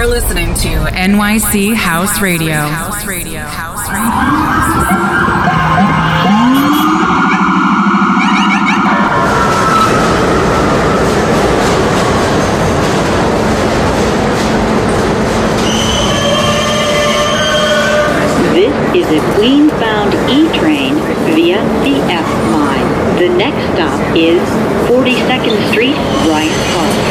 You're listening to NYC House Radio. House Radio. House Radio. This is a Queens-bound E-train via the F line. The next stop is 42nd Street, Bryant Park.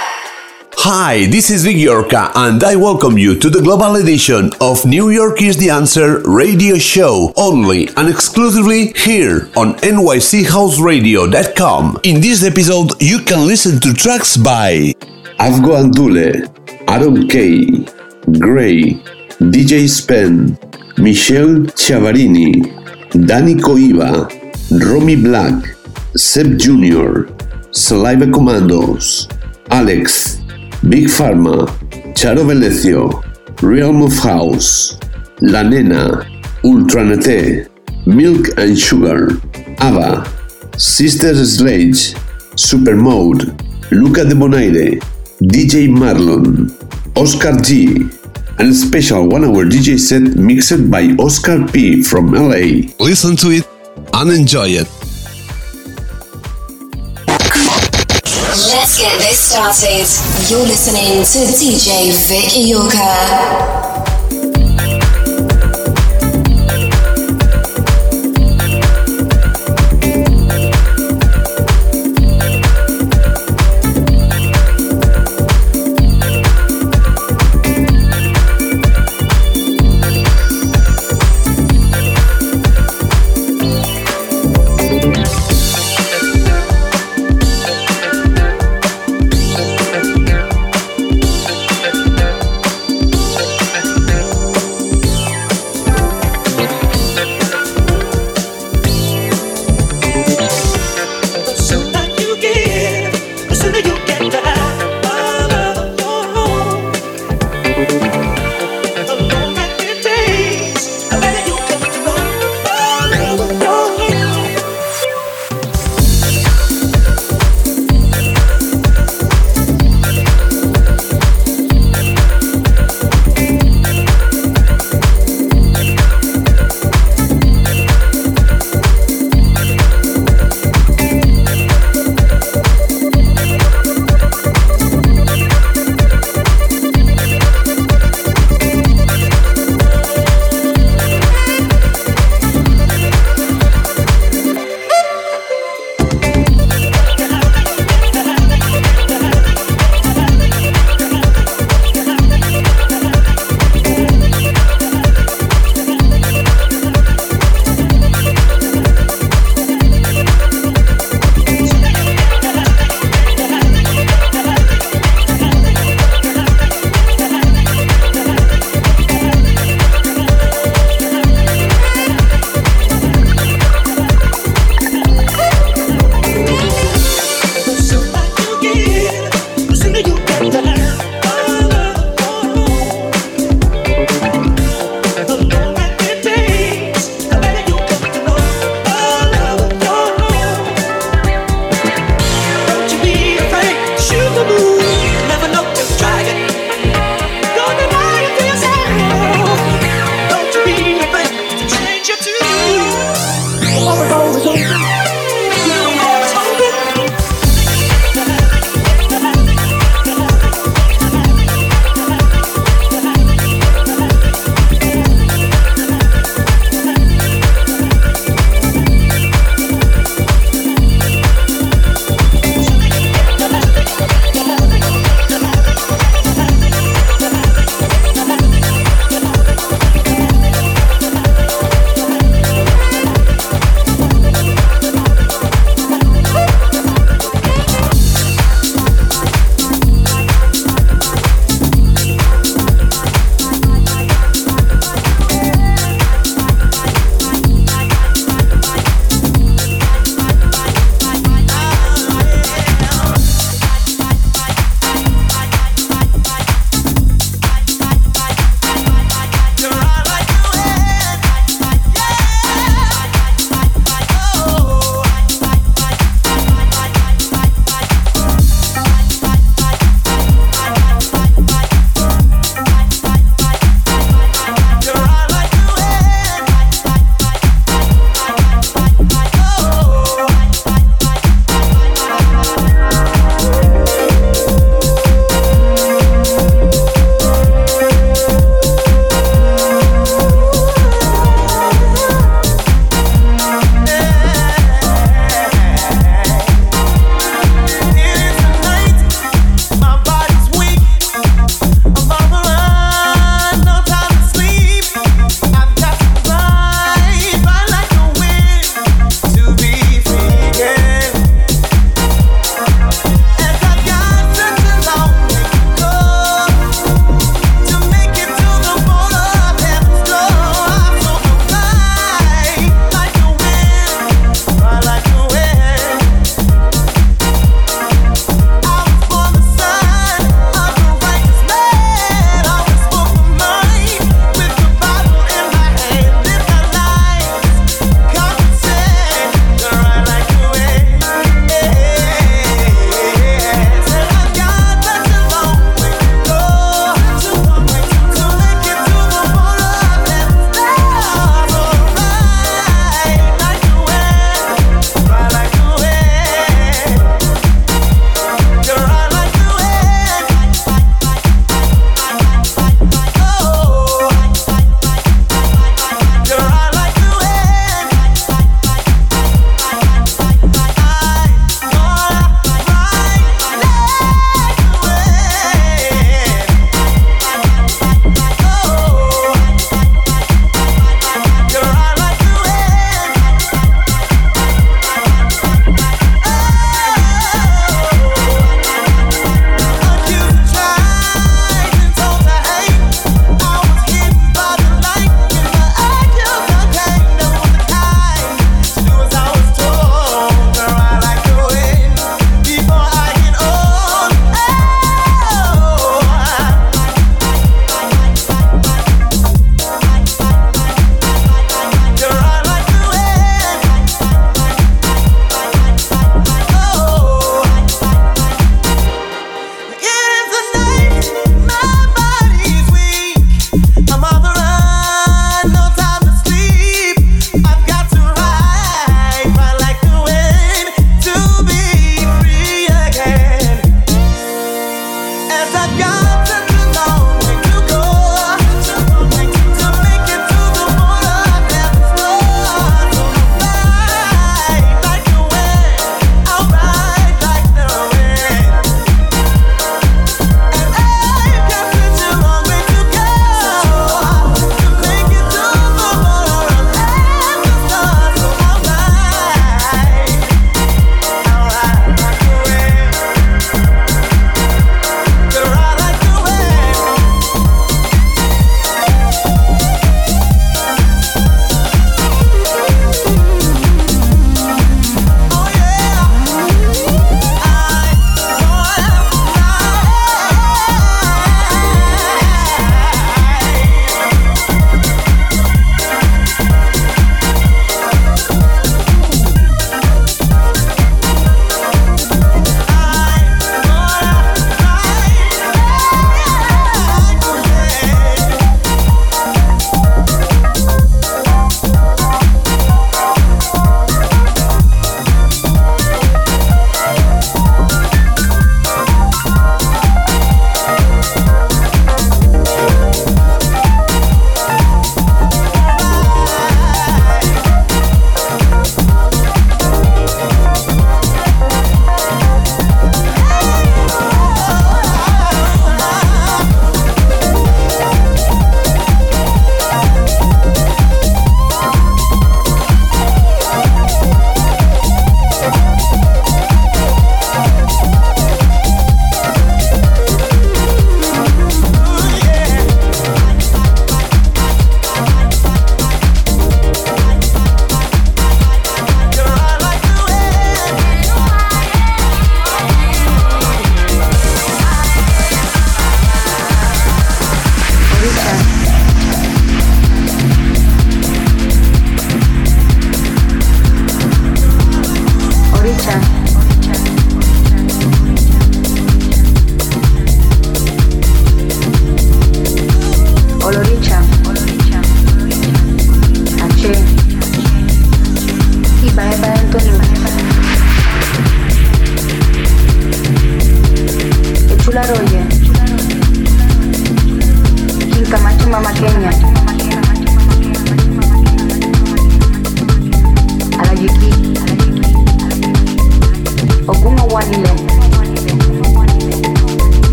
Hi, this is Vic Iorca, and I welcome you to the global edition of New York is the Answer radio show, only and exclusively here on nychouseradio.com. In this episode, you can listen to tracks by Afgo Andule, Aaron K, Gray, DJ Spen, Michele Chiavarini, Danny Coiva, Romy Black, Seb Jr., Saliva Commandos, Alex, Big Pharma, Charo Velecio, Realm of House, La Nena, Ultra Naté, Milk and Sugar, Ava, Sister Sledge, Supermode, Luca Debonaire, DJ Marlon, Oscar G, and a special one hour DJ set mixed by Oscar P from LA. Listen to it and enjoy it. Let's get this started. You're listening to DJ Vic Iorca.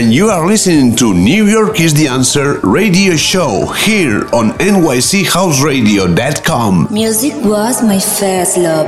And you are listening to New York is the Answer radio show here on NYCHouseradio.com. Music was my first love.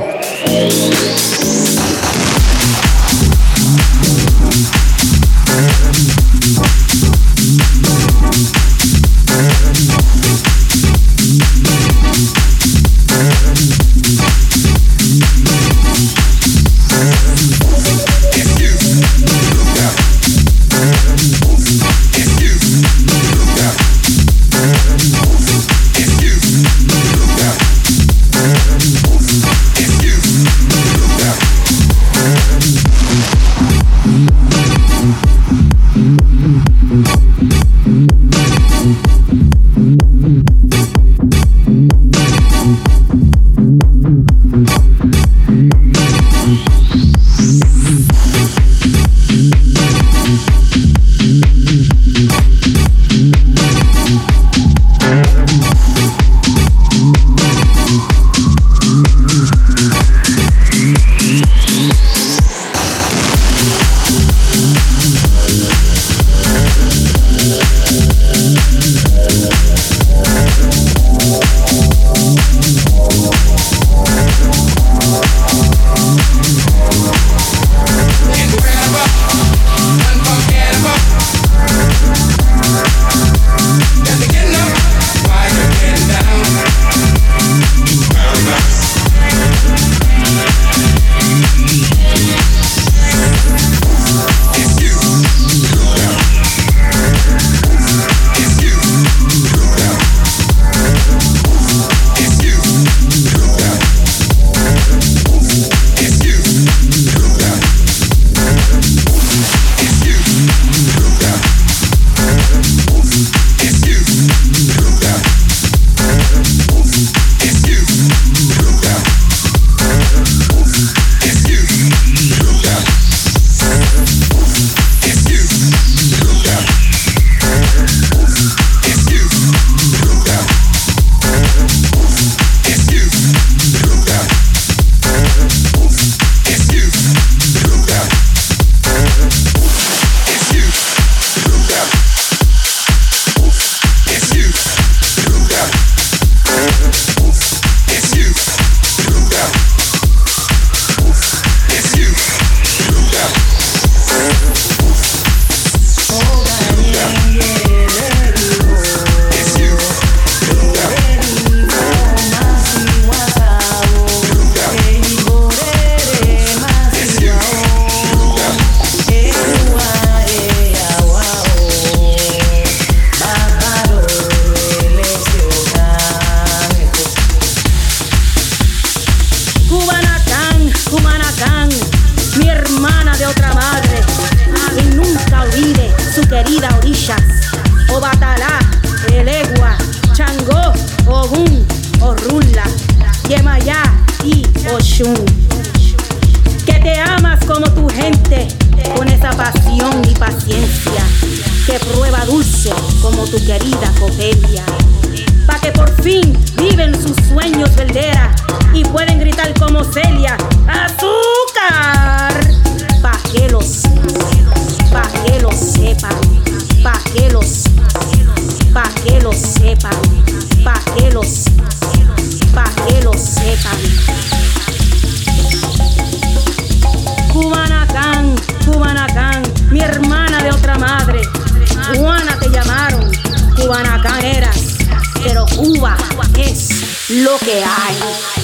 Lo que hay.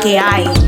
Que hay.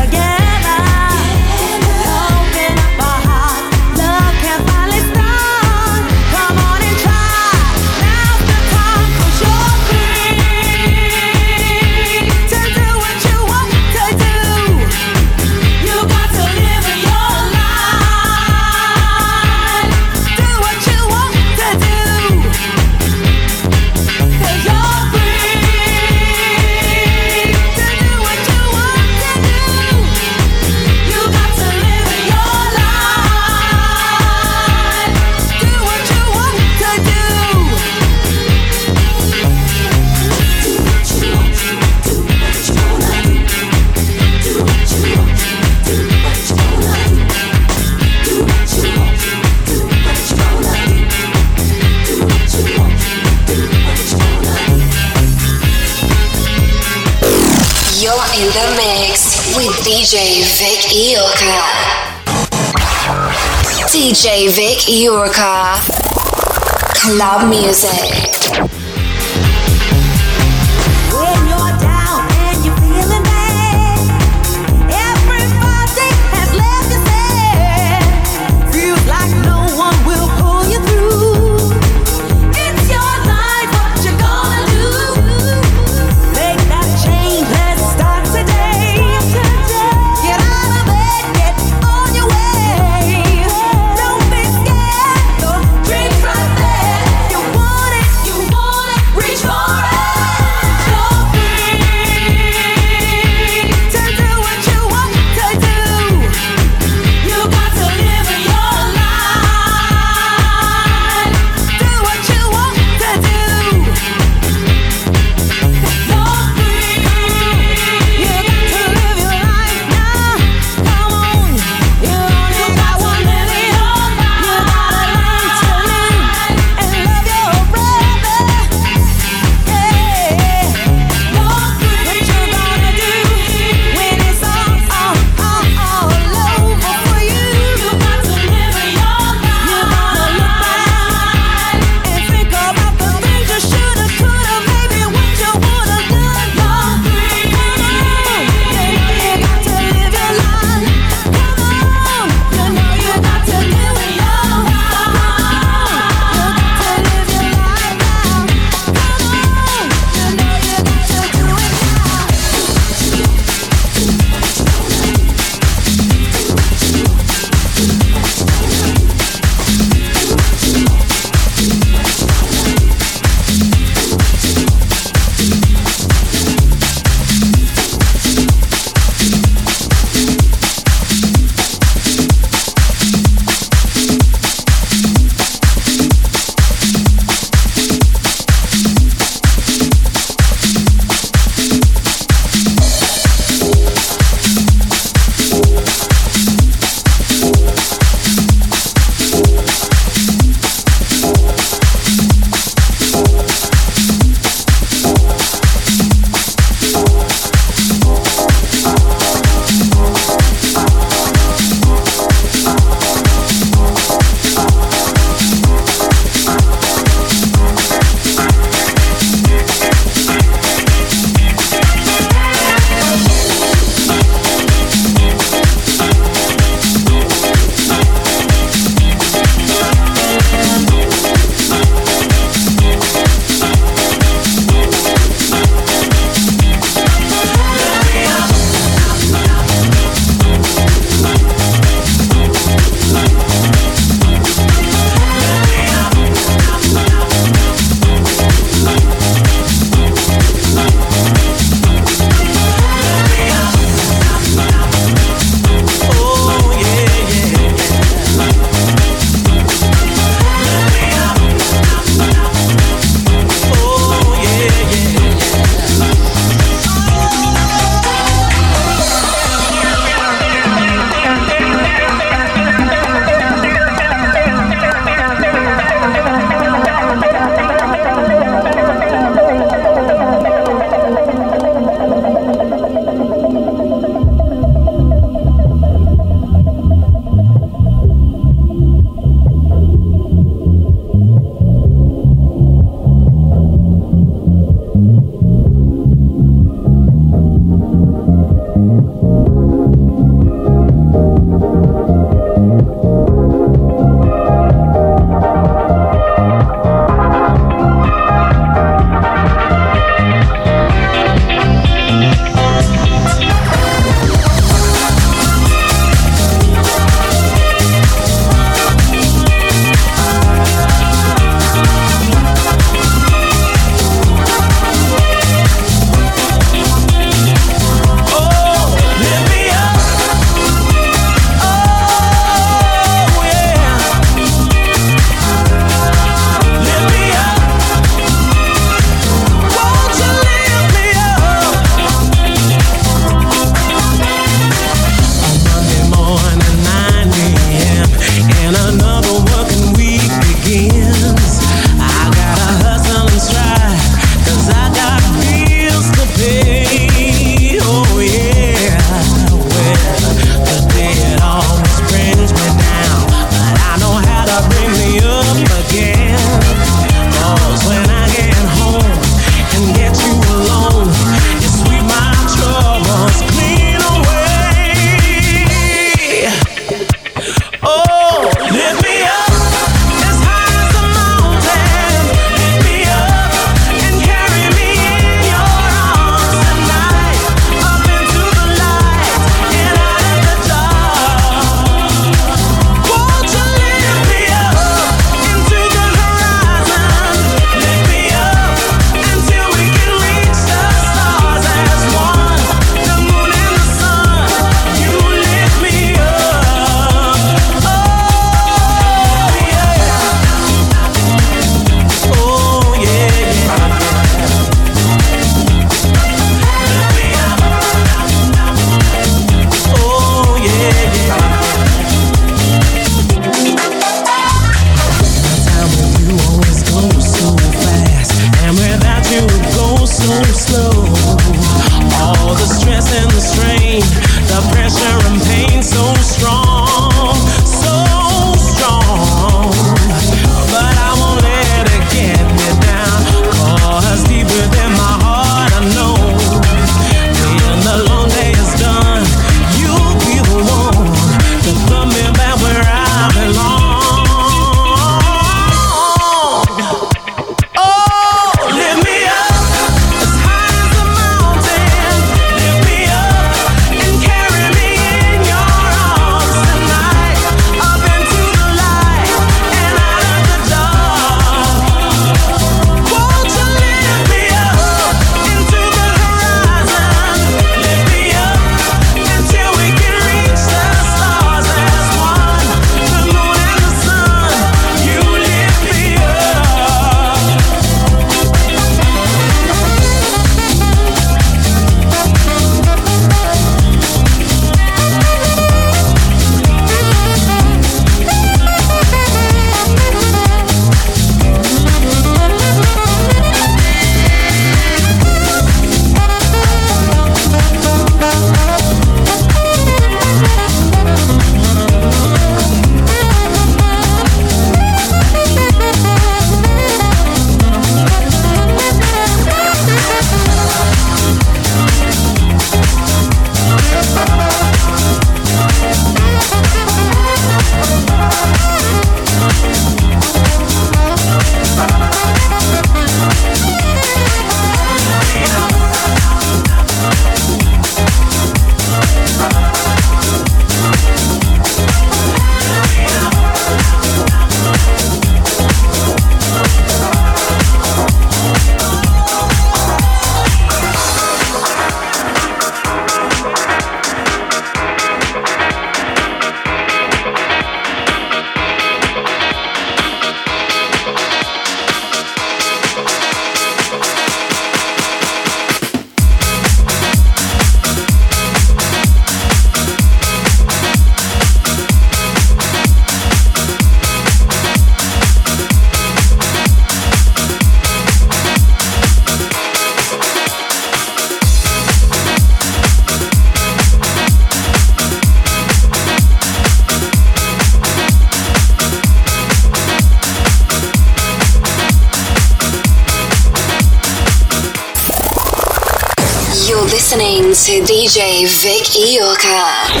DJ Vic Iorka. is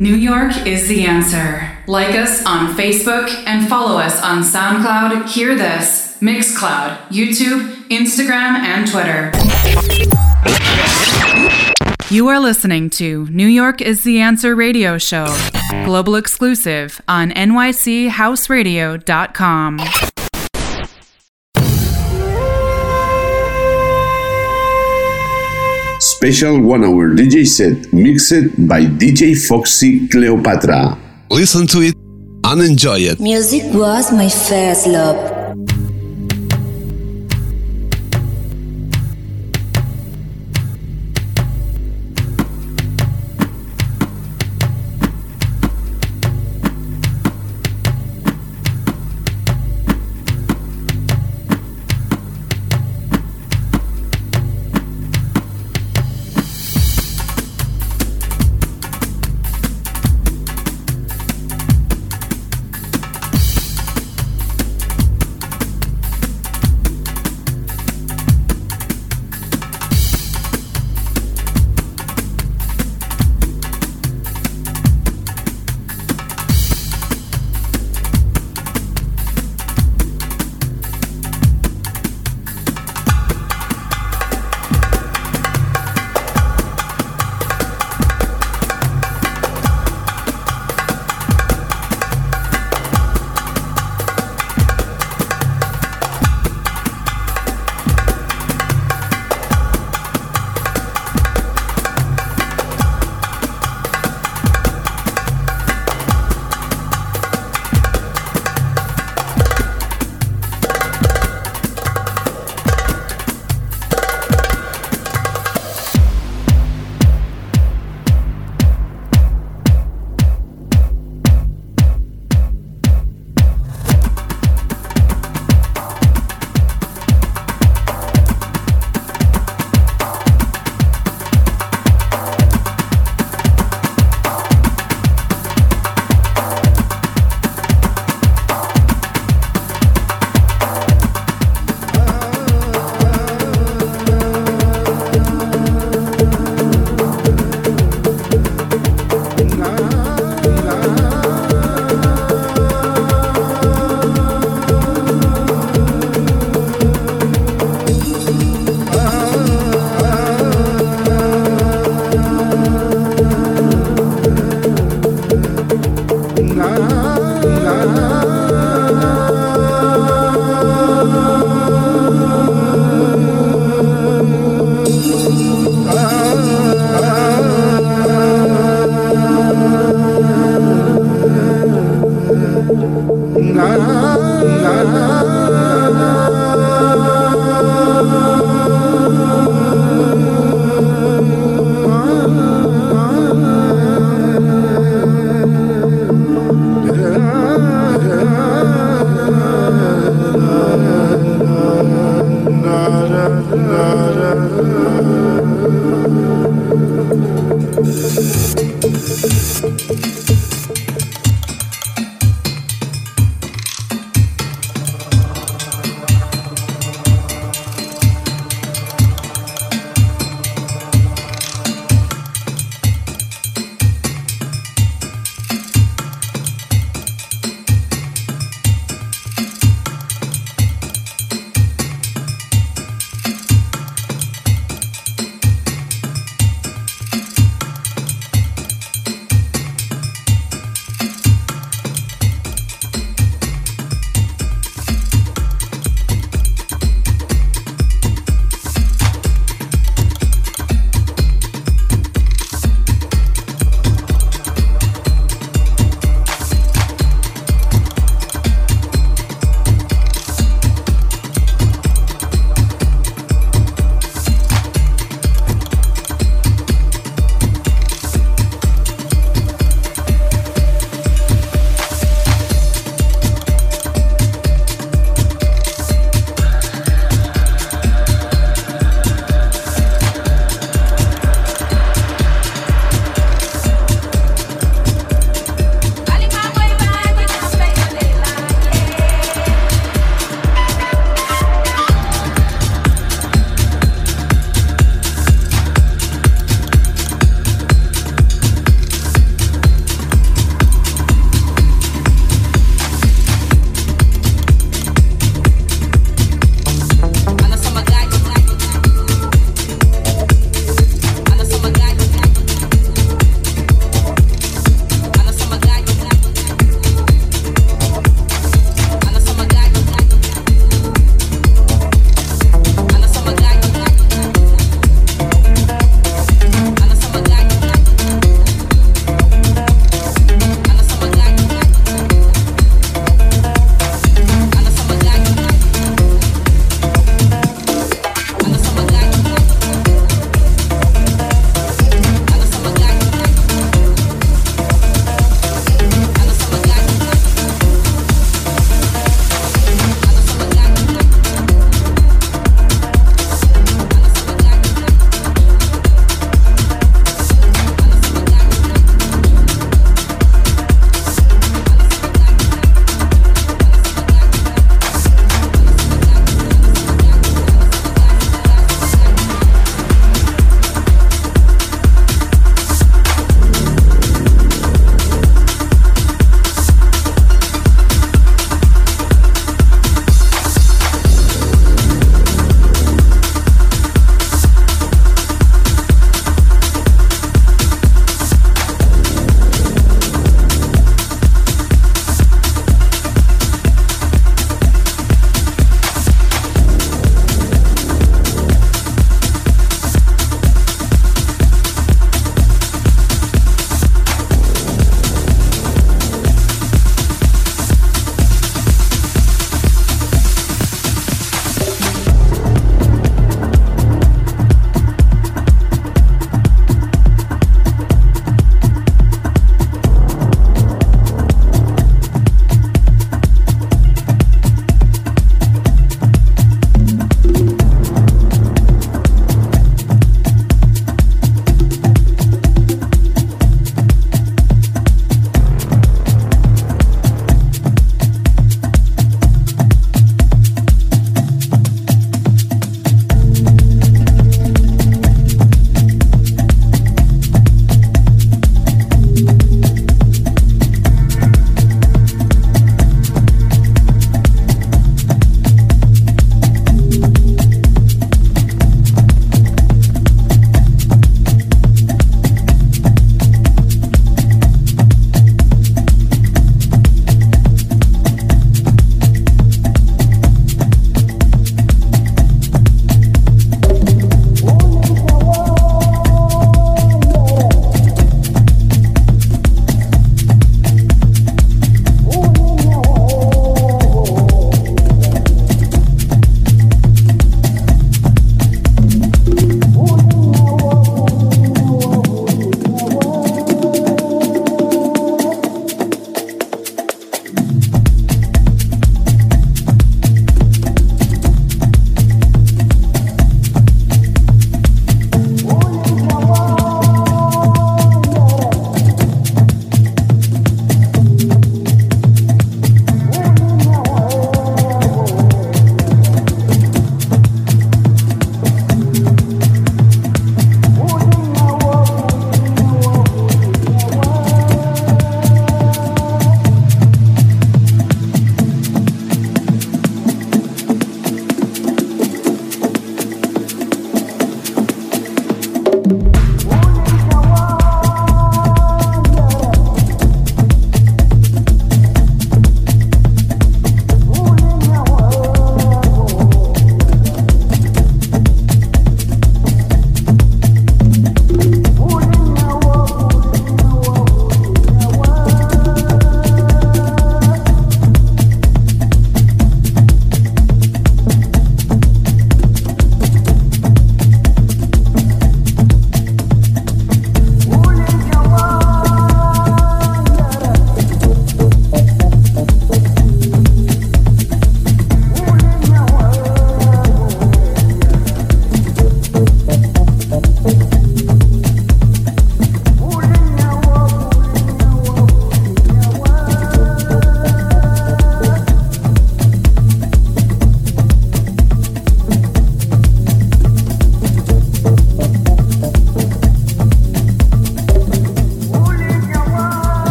New York is the answer. Like us on Facebook and follow us on SoundCloud, Hear This, Mixcloud, YouTube, Instagram, and Twitter. You are listening to New York is the Answer radio show, global exclusive on nychouseradio.com. Special one hour DJ set mixed by DJ Foxy Cleopatra. Listen to it and enjoy it. Music was my first love.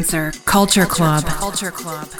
York is the answer. Culture Club. Culture Club. Culture Club.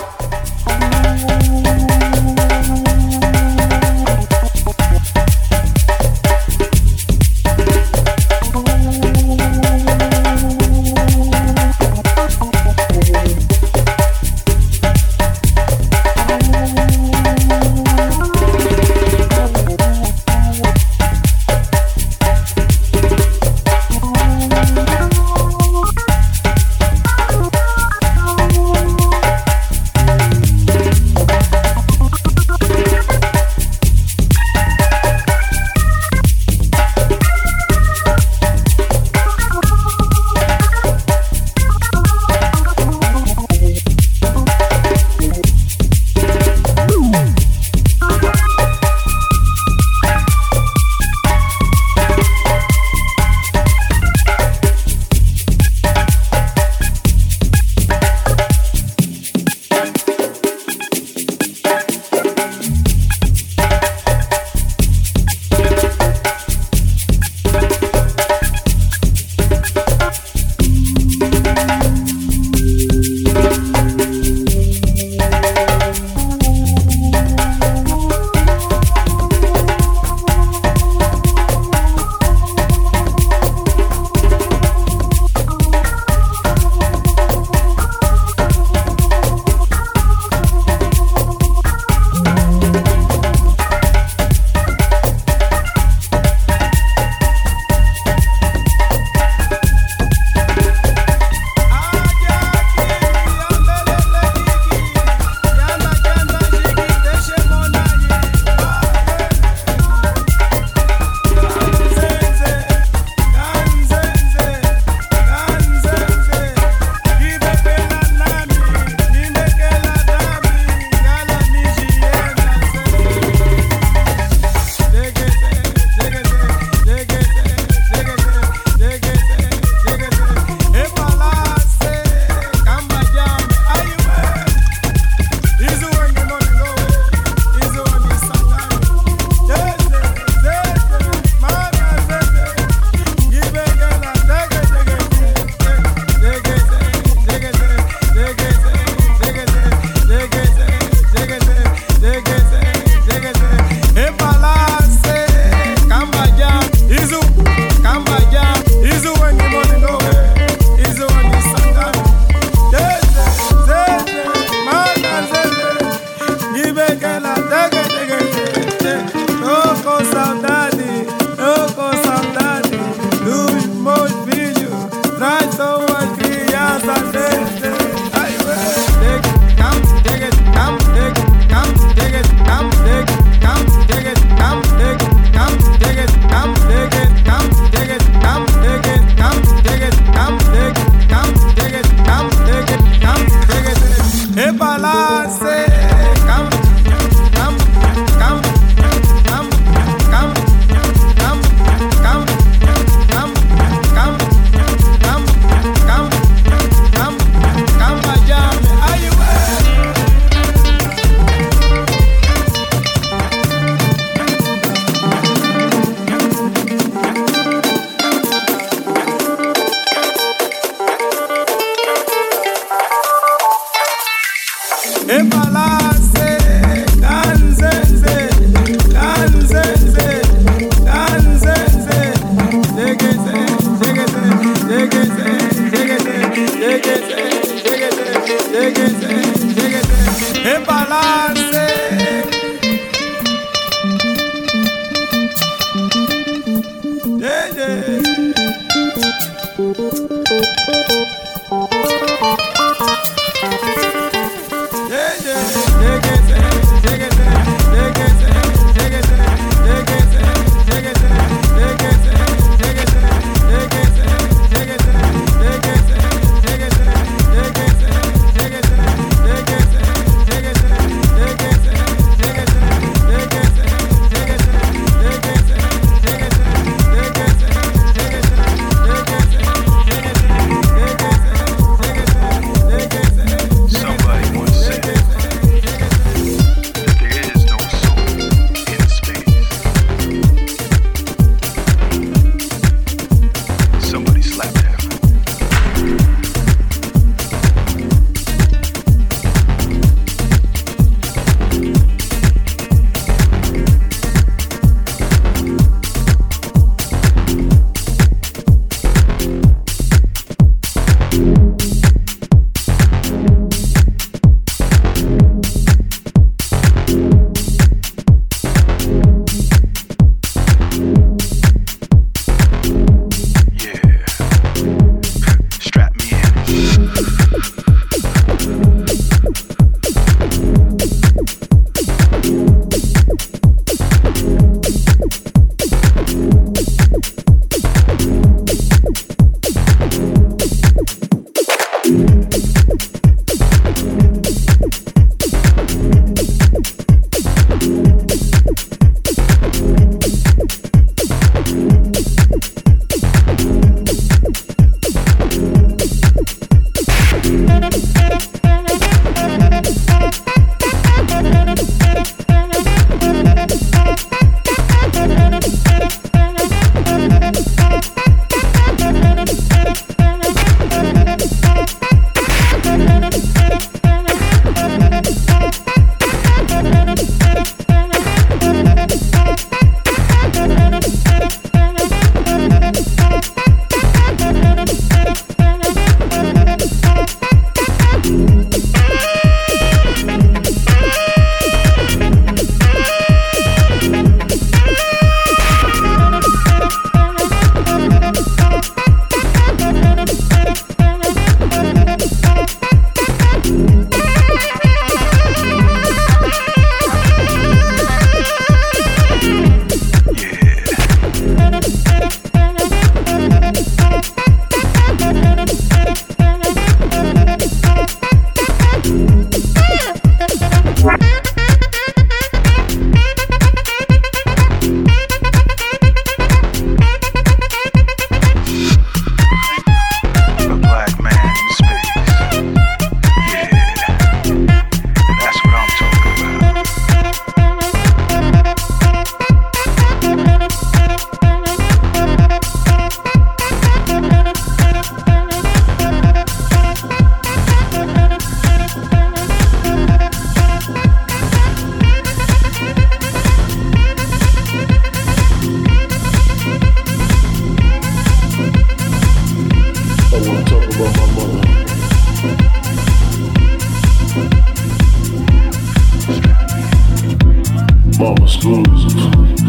Barbara School is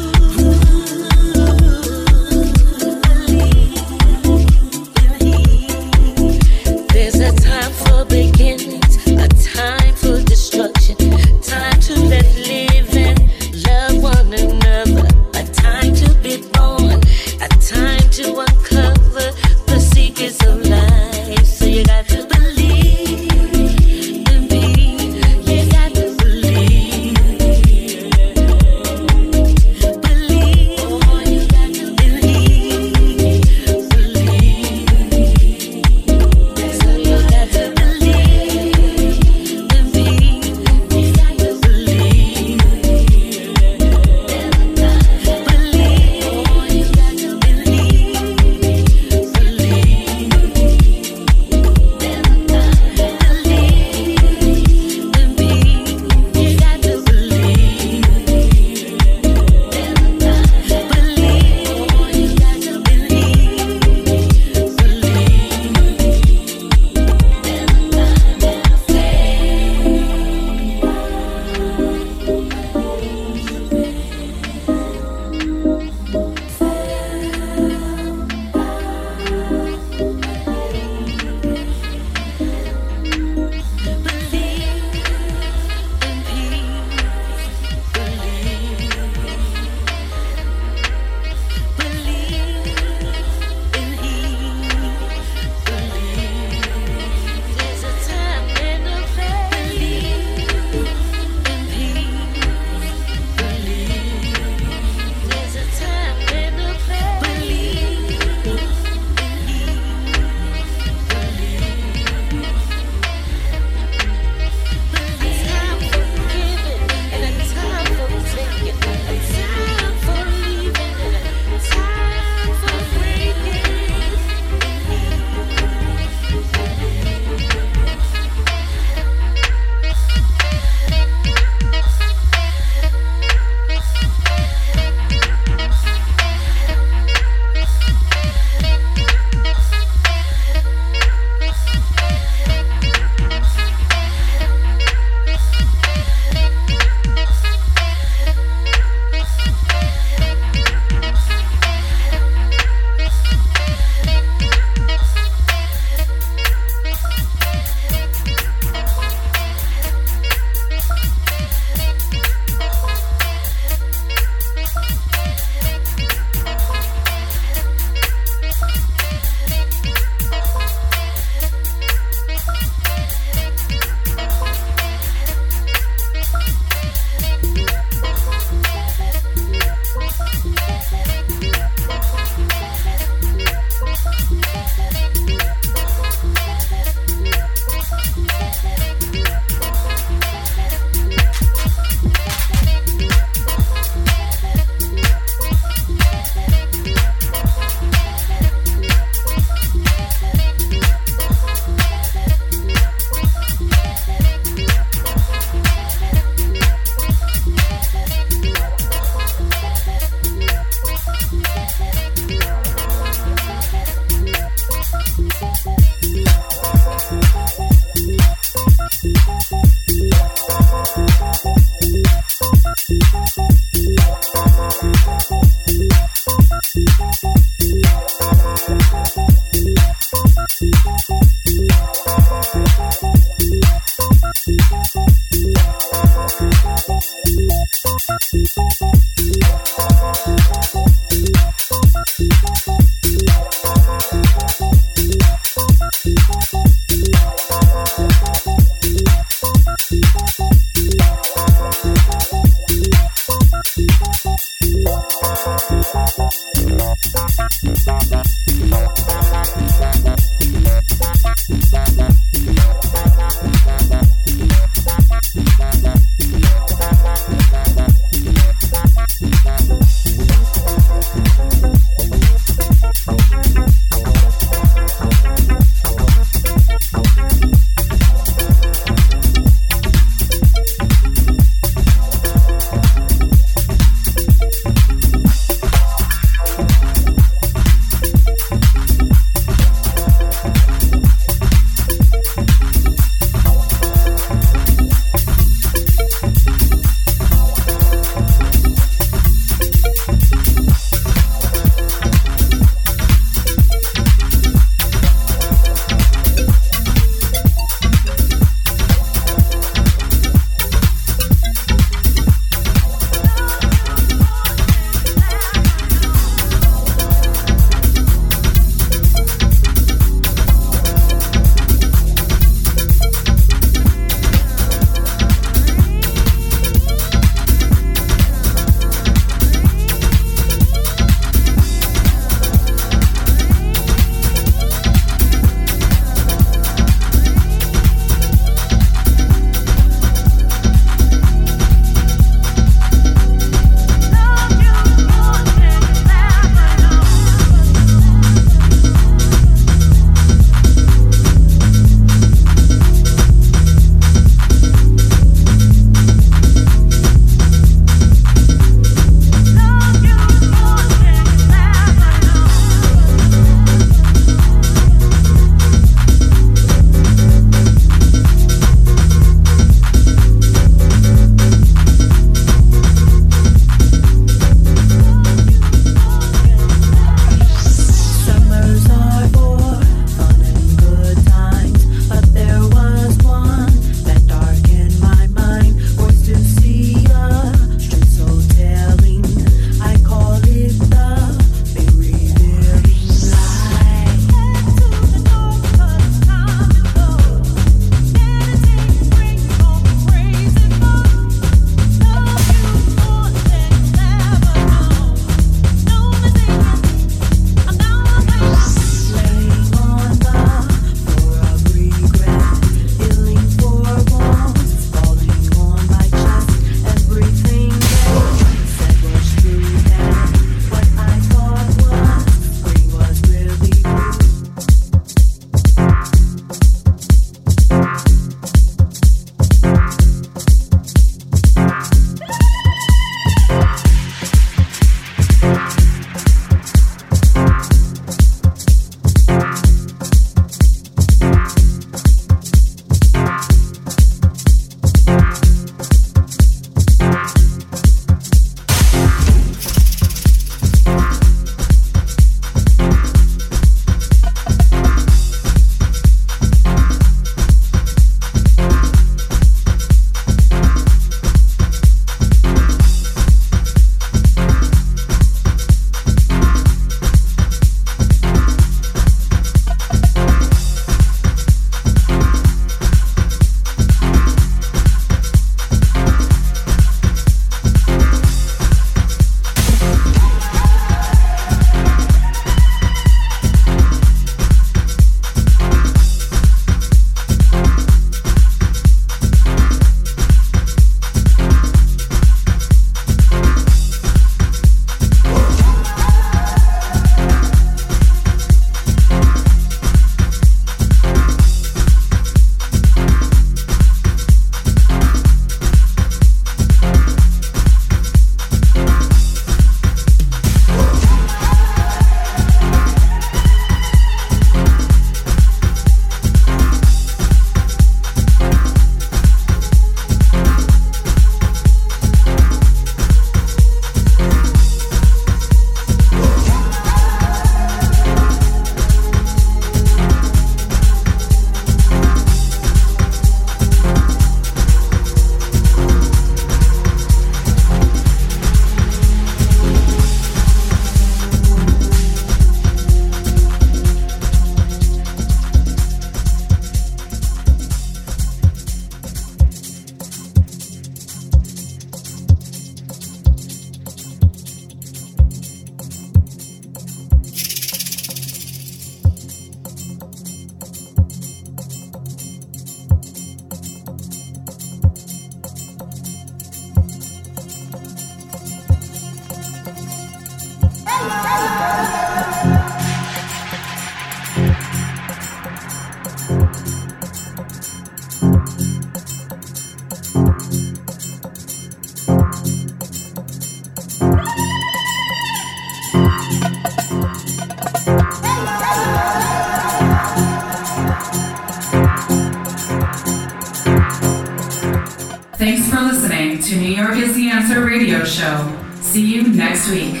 show. See you next week.